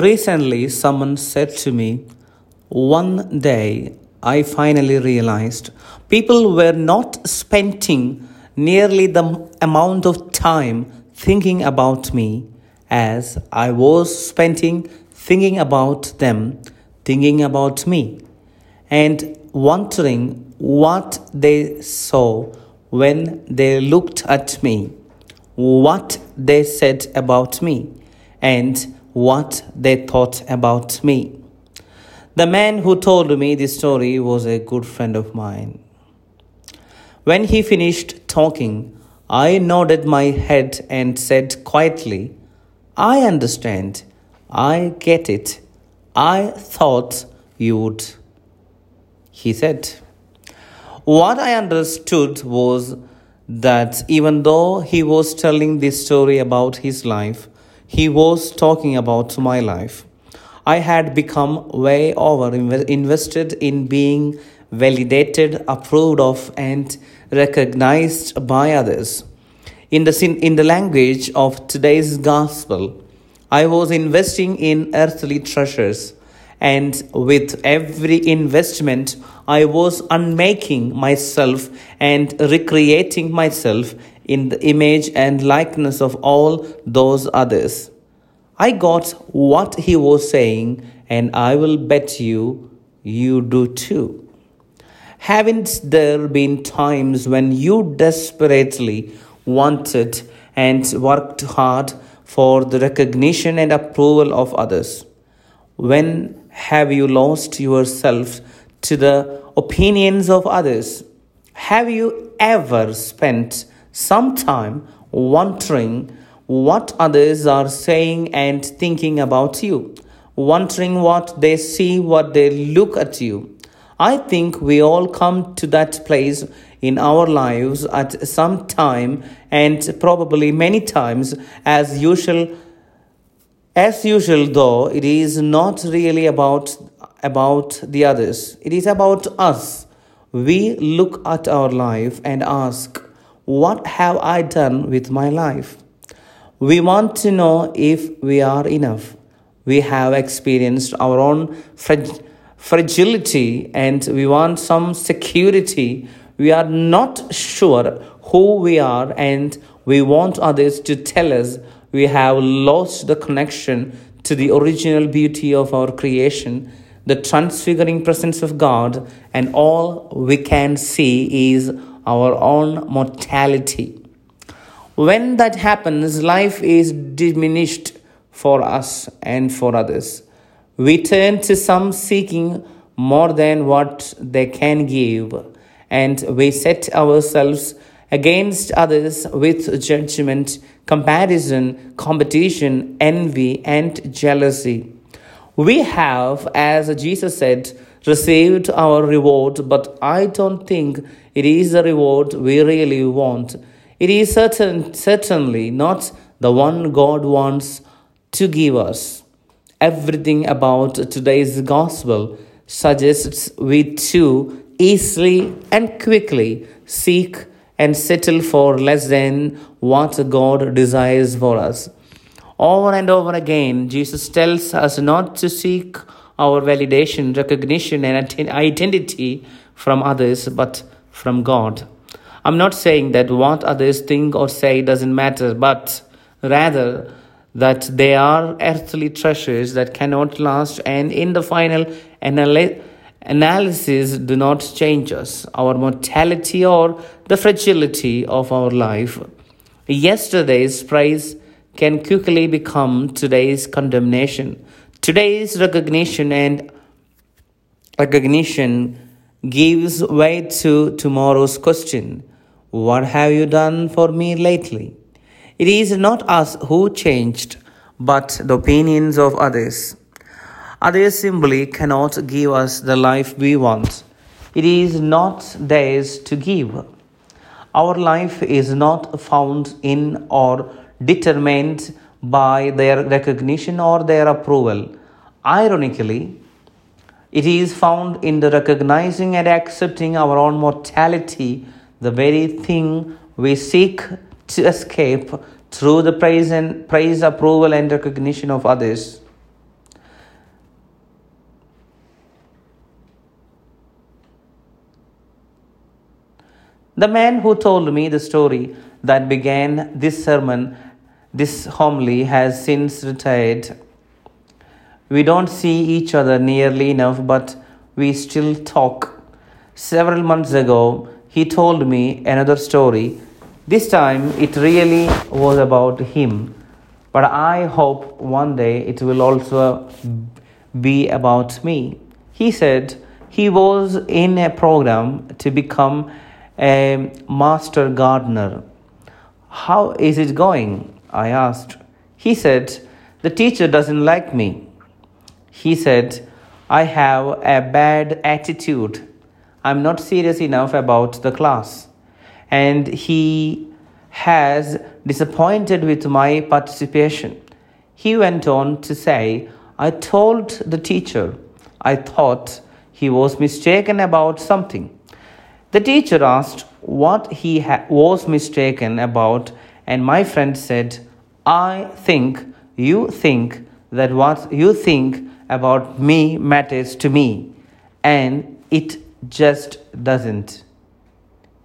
Recently, someone said to me, One day I finally realized people were not spending nearly the amount of time thinking about me as I was spending thinking about them, thinking about me, and wondering what they saw when they looked at me, what they said about me, and what they thought about me. The man who told me this story was a good friend of mine. When he finished talking, I nodded my head and said quietly, I understand. I get it. I thought you would. He said, What I understood was that even though he was telling this story about his life, he was talking about my life. I had become way over invested in being validated, approved of, and recognized by others. In the, in the language of today's gospel, I was investing in earthly treasures, and with every investment, I was unmaking myself and recreating myself in the image and likeness of all those others. I got what he was saying, and I will bet you you do too. Haven't there been times when you desperately wanted and worked hard for the recognition and approval of others? When have you lost yourself to the opinions of others? Have you ever spent some time wondering what others are saying and thinking about you, wondering what they see, what they look at you? I think we all come to that place in our lives at some time and probably many times as usual as usual though it is not really about about the others it is about us we look at our life and ask what have I done with my life? We want to know if we are enough. We have experienced our own fragility and we want some security. We are not sure who we are and we want others to tell us we have lost the connection to the original beauty of our creation, the transfiguring presence of God, and all we can see is our own mortality. When that happens, life is diminished for us and for others. We turn to some seeking more than what they can give, and we set ourselves against others with judgment, comparison, competition, envy, and jealousy. We have, as Jesus said, received our reward, but I don't think it is the reward we really want. It is certain, certainly not the one God wants to give us. Everything about today's gospel suggests we too easily and quickly seek and settle for less than what God desires for us. Over and over again, Jesus tells us not to seek our validation, recognition, and identity from others, but from God. I'm not saying that what others think or say doesn't matter, but rather that they are earthly treasures that cannot last, and in the final analysis, do not change us, our mortality, or the fragility of our life. Yesterday's praise can quickly become today's condemnation. Today's recognition and recognition gives way to tomorrow's question What have you done for me lately? It is not us who changed, but the opinions of others. Others simply cannot give us the life we want. It is not theirs to give. Our life is not found in or determined by their recognition or their approval. Ironically, it is found in the recognizing and accepting our own mortality, the very thing we seek to escape through the praise and praise approval and recognition of others. The man who told me the story that began this sermon this homily, has since retired. We don't see each other nearly enough, but we still talk. Several months ago, he told me another story. This time, it really was about him, but I hope one day it will also be about me. He said he was in a program to become a master gardener. How is it going? I asked. He said, The teacher doesn't like me. He said, I have a bad attitude. I'm not serious enough about the class. And he has disappointed with my participation. He went on to say, I told the teacher I thought he was mistaken about something. The teacher asked what he ha- was mistaken about, and my friend said, I think you think that what you think about me matters to me, and it just doesn't.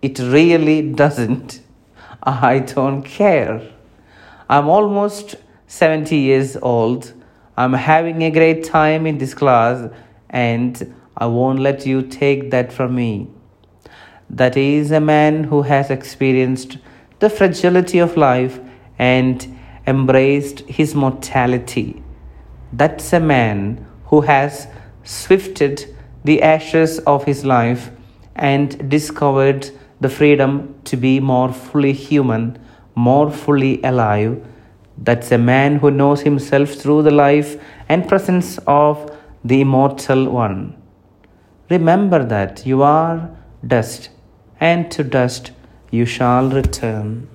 It really doesn't. I don't care. I'm almost 70 years old. I'm having a great time in this class, and I won't let you take that from me. That is a man who has experienced the fragility of life and embraced his mortality. That's a man who has swifted the ashes of his life and discovered the freedom to be more fully human, more fully alive. That's a man who knows himself through the life and presence of the immortal one. Remember that you are dust and to dust you shall return.